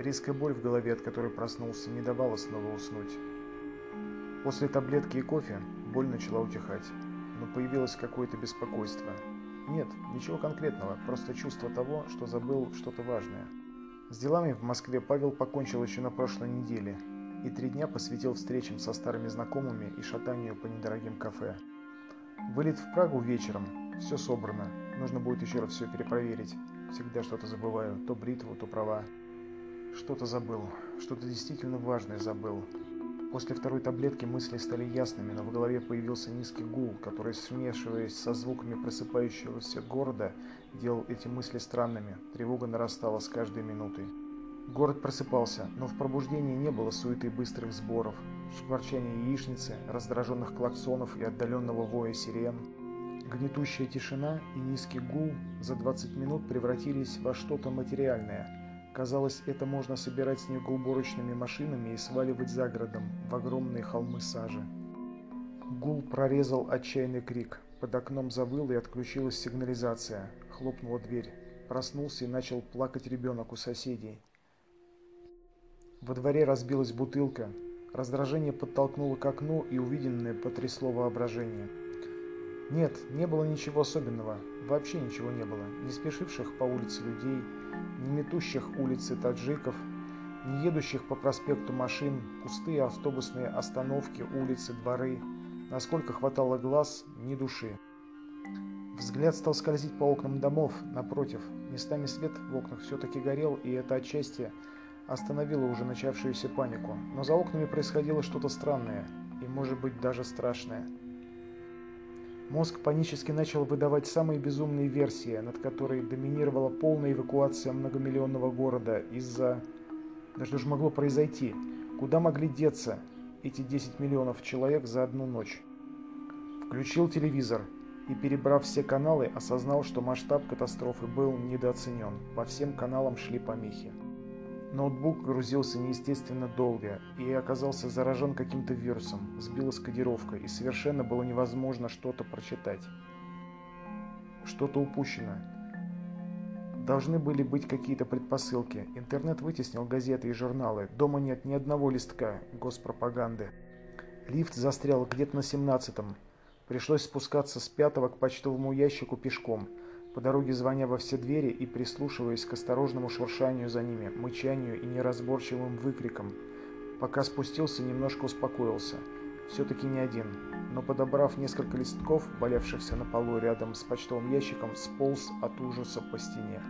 Резкая боль в голове, от которой проснулся, не давала снова уснуть. После таблетки и кофе боль начала утихать, но появилось какое-то беспокойство. Нет, ничего конкретного, просто чувство того, что забыл что-то важное. С делами в Москве Павел покончил еще на прошлой неделе и три дня посвятил встречам со старыми знакомыми и шатанию по недорогим кафе. Вылет в Прагу вечером, все собрано, нужно будет еще раз все перепроверить. Всегда что-то забываю, то бритву, то права. Что-то забыл, что-то действительно важное забыл. После второй таблетки мысли стали ясными, но в голове появился низкий гул, который, смешиваясь со звуками просыпающегося города, делал эти мысли странными. Тревога нарастала с каждой минутой. Город просыпался, но в пробуждении не было суеты быстрых сборов, шкварчания яичницы, раздраженных клаксонов и отдаленного воя сирен. Гнетущая тишина и низкий гул за 20 минут превратились во что-то материальное – Казалось, это можно собирать снегоуборочными машинами и сваливать за городом, в огромные холмы сажи. Гул прорезал отчаянный крик. Под окном завыл и отключилась сигнализация. Хлопнула дверь. Проснулся и начал плакать ребенок у соседей. Во дворе разбилась бутылка. Раздражение подтолкнуло к окну и увиденное потрясло воображение. Нет, не было ничего особенного. Вообще ничего не было. Не спешивших по улице людей, не метущих улицы таджиков, не едущих по проспекту машин, пустые автобусные остановки, улицы, дворы. Насколько хватало глаз, ни души. Взгляд стал скользить по окнам домов, напротив. Местами свет в окнах все-таки горел, и это отчасти остановило уже начавшуюся панику. Но за окнами происходило что-то странное, и может быть даже страшное. Мозг панически начал выдавать самые безумные версии, над которой доминировала полная эвакуация многомиллионного города из-за... Да что же могло произойти? Куда могли деться эти 10 миллионов человек за одну ночь? Включил телевизор и, перебрав все каналы, осознал, что масштаб катастрофы был недооценен. По всем каналам шли помехи. Ноутбук грузился неестественно долго и оказался заражен каким-то вирусом, сбилась кодировка, и совершенно было невозможно что-то прочитать. Что-то упущено. Должны были быть какие-то предпосылки. Интернет вытеснил газеты и журналы. Дома нет ни одного листка госпропаганды. Лифт застрял где-то на семнадцатом. Пришлось спускаться с пятого к почтовому ящику пешком – по дороге звоня во все двери и прислушиваясь к осторожному шуршанию за ними, мычанию и неразборчивым выкрикам. Пока спустился, немножко успокоился. Все-таки не один, но подобрав несколько листков, валявшихся на полу рядом с почтовым ящиком, сполз от ужаса по стене.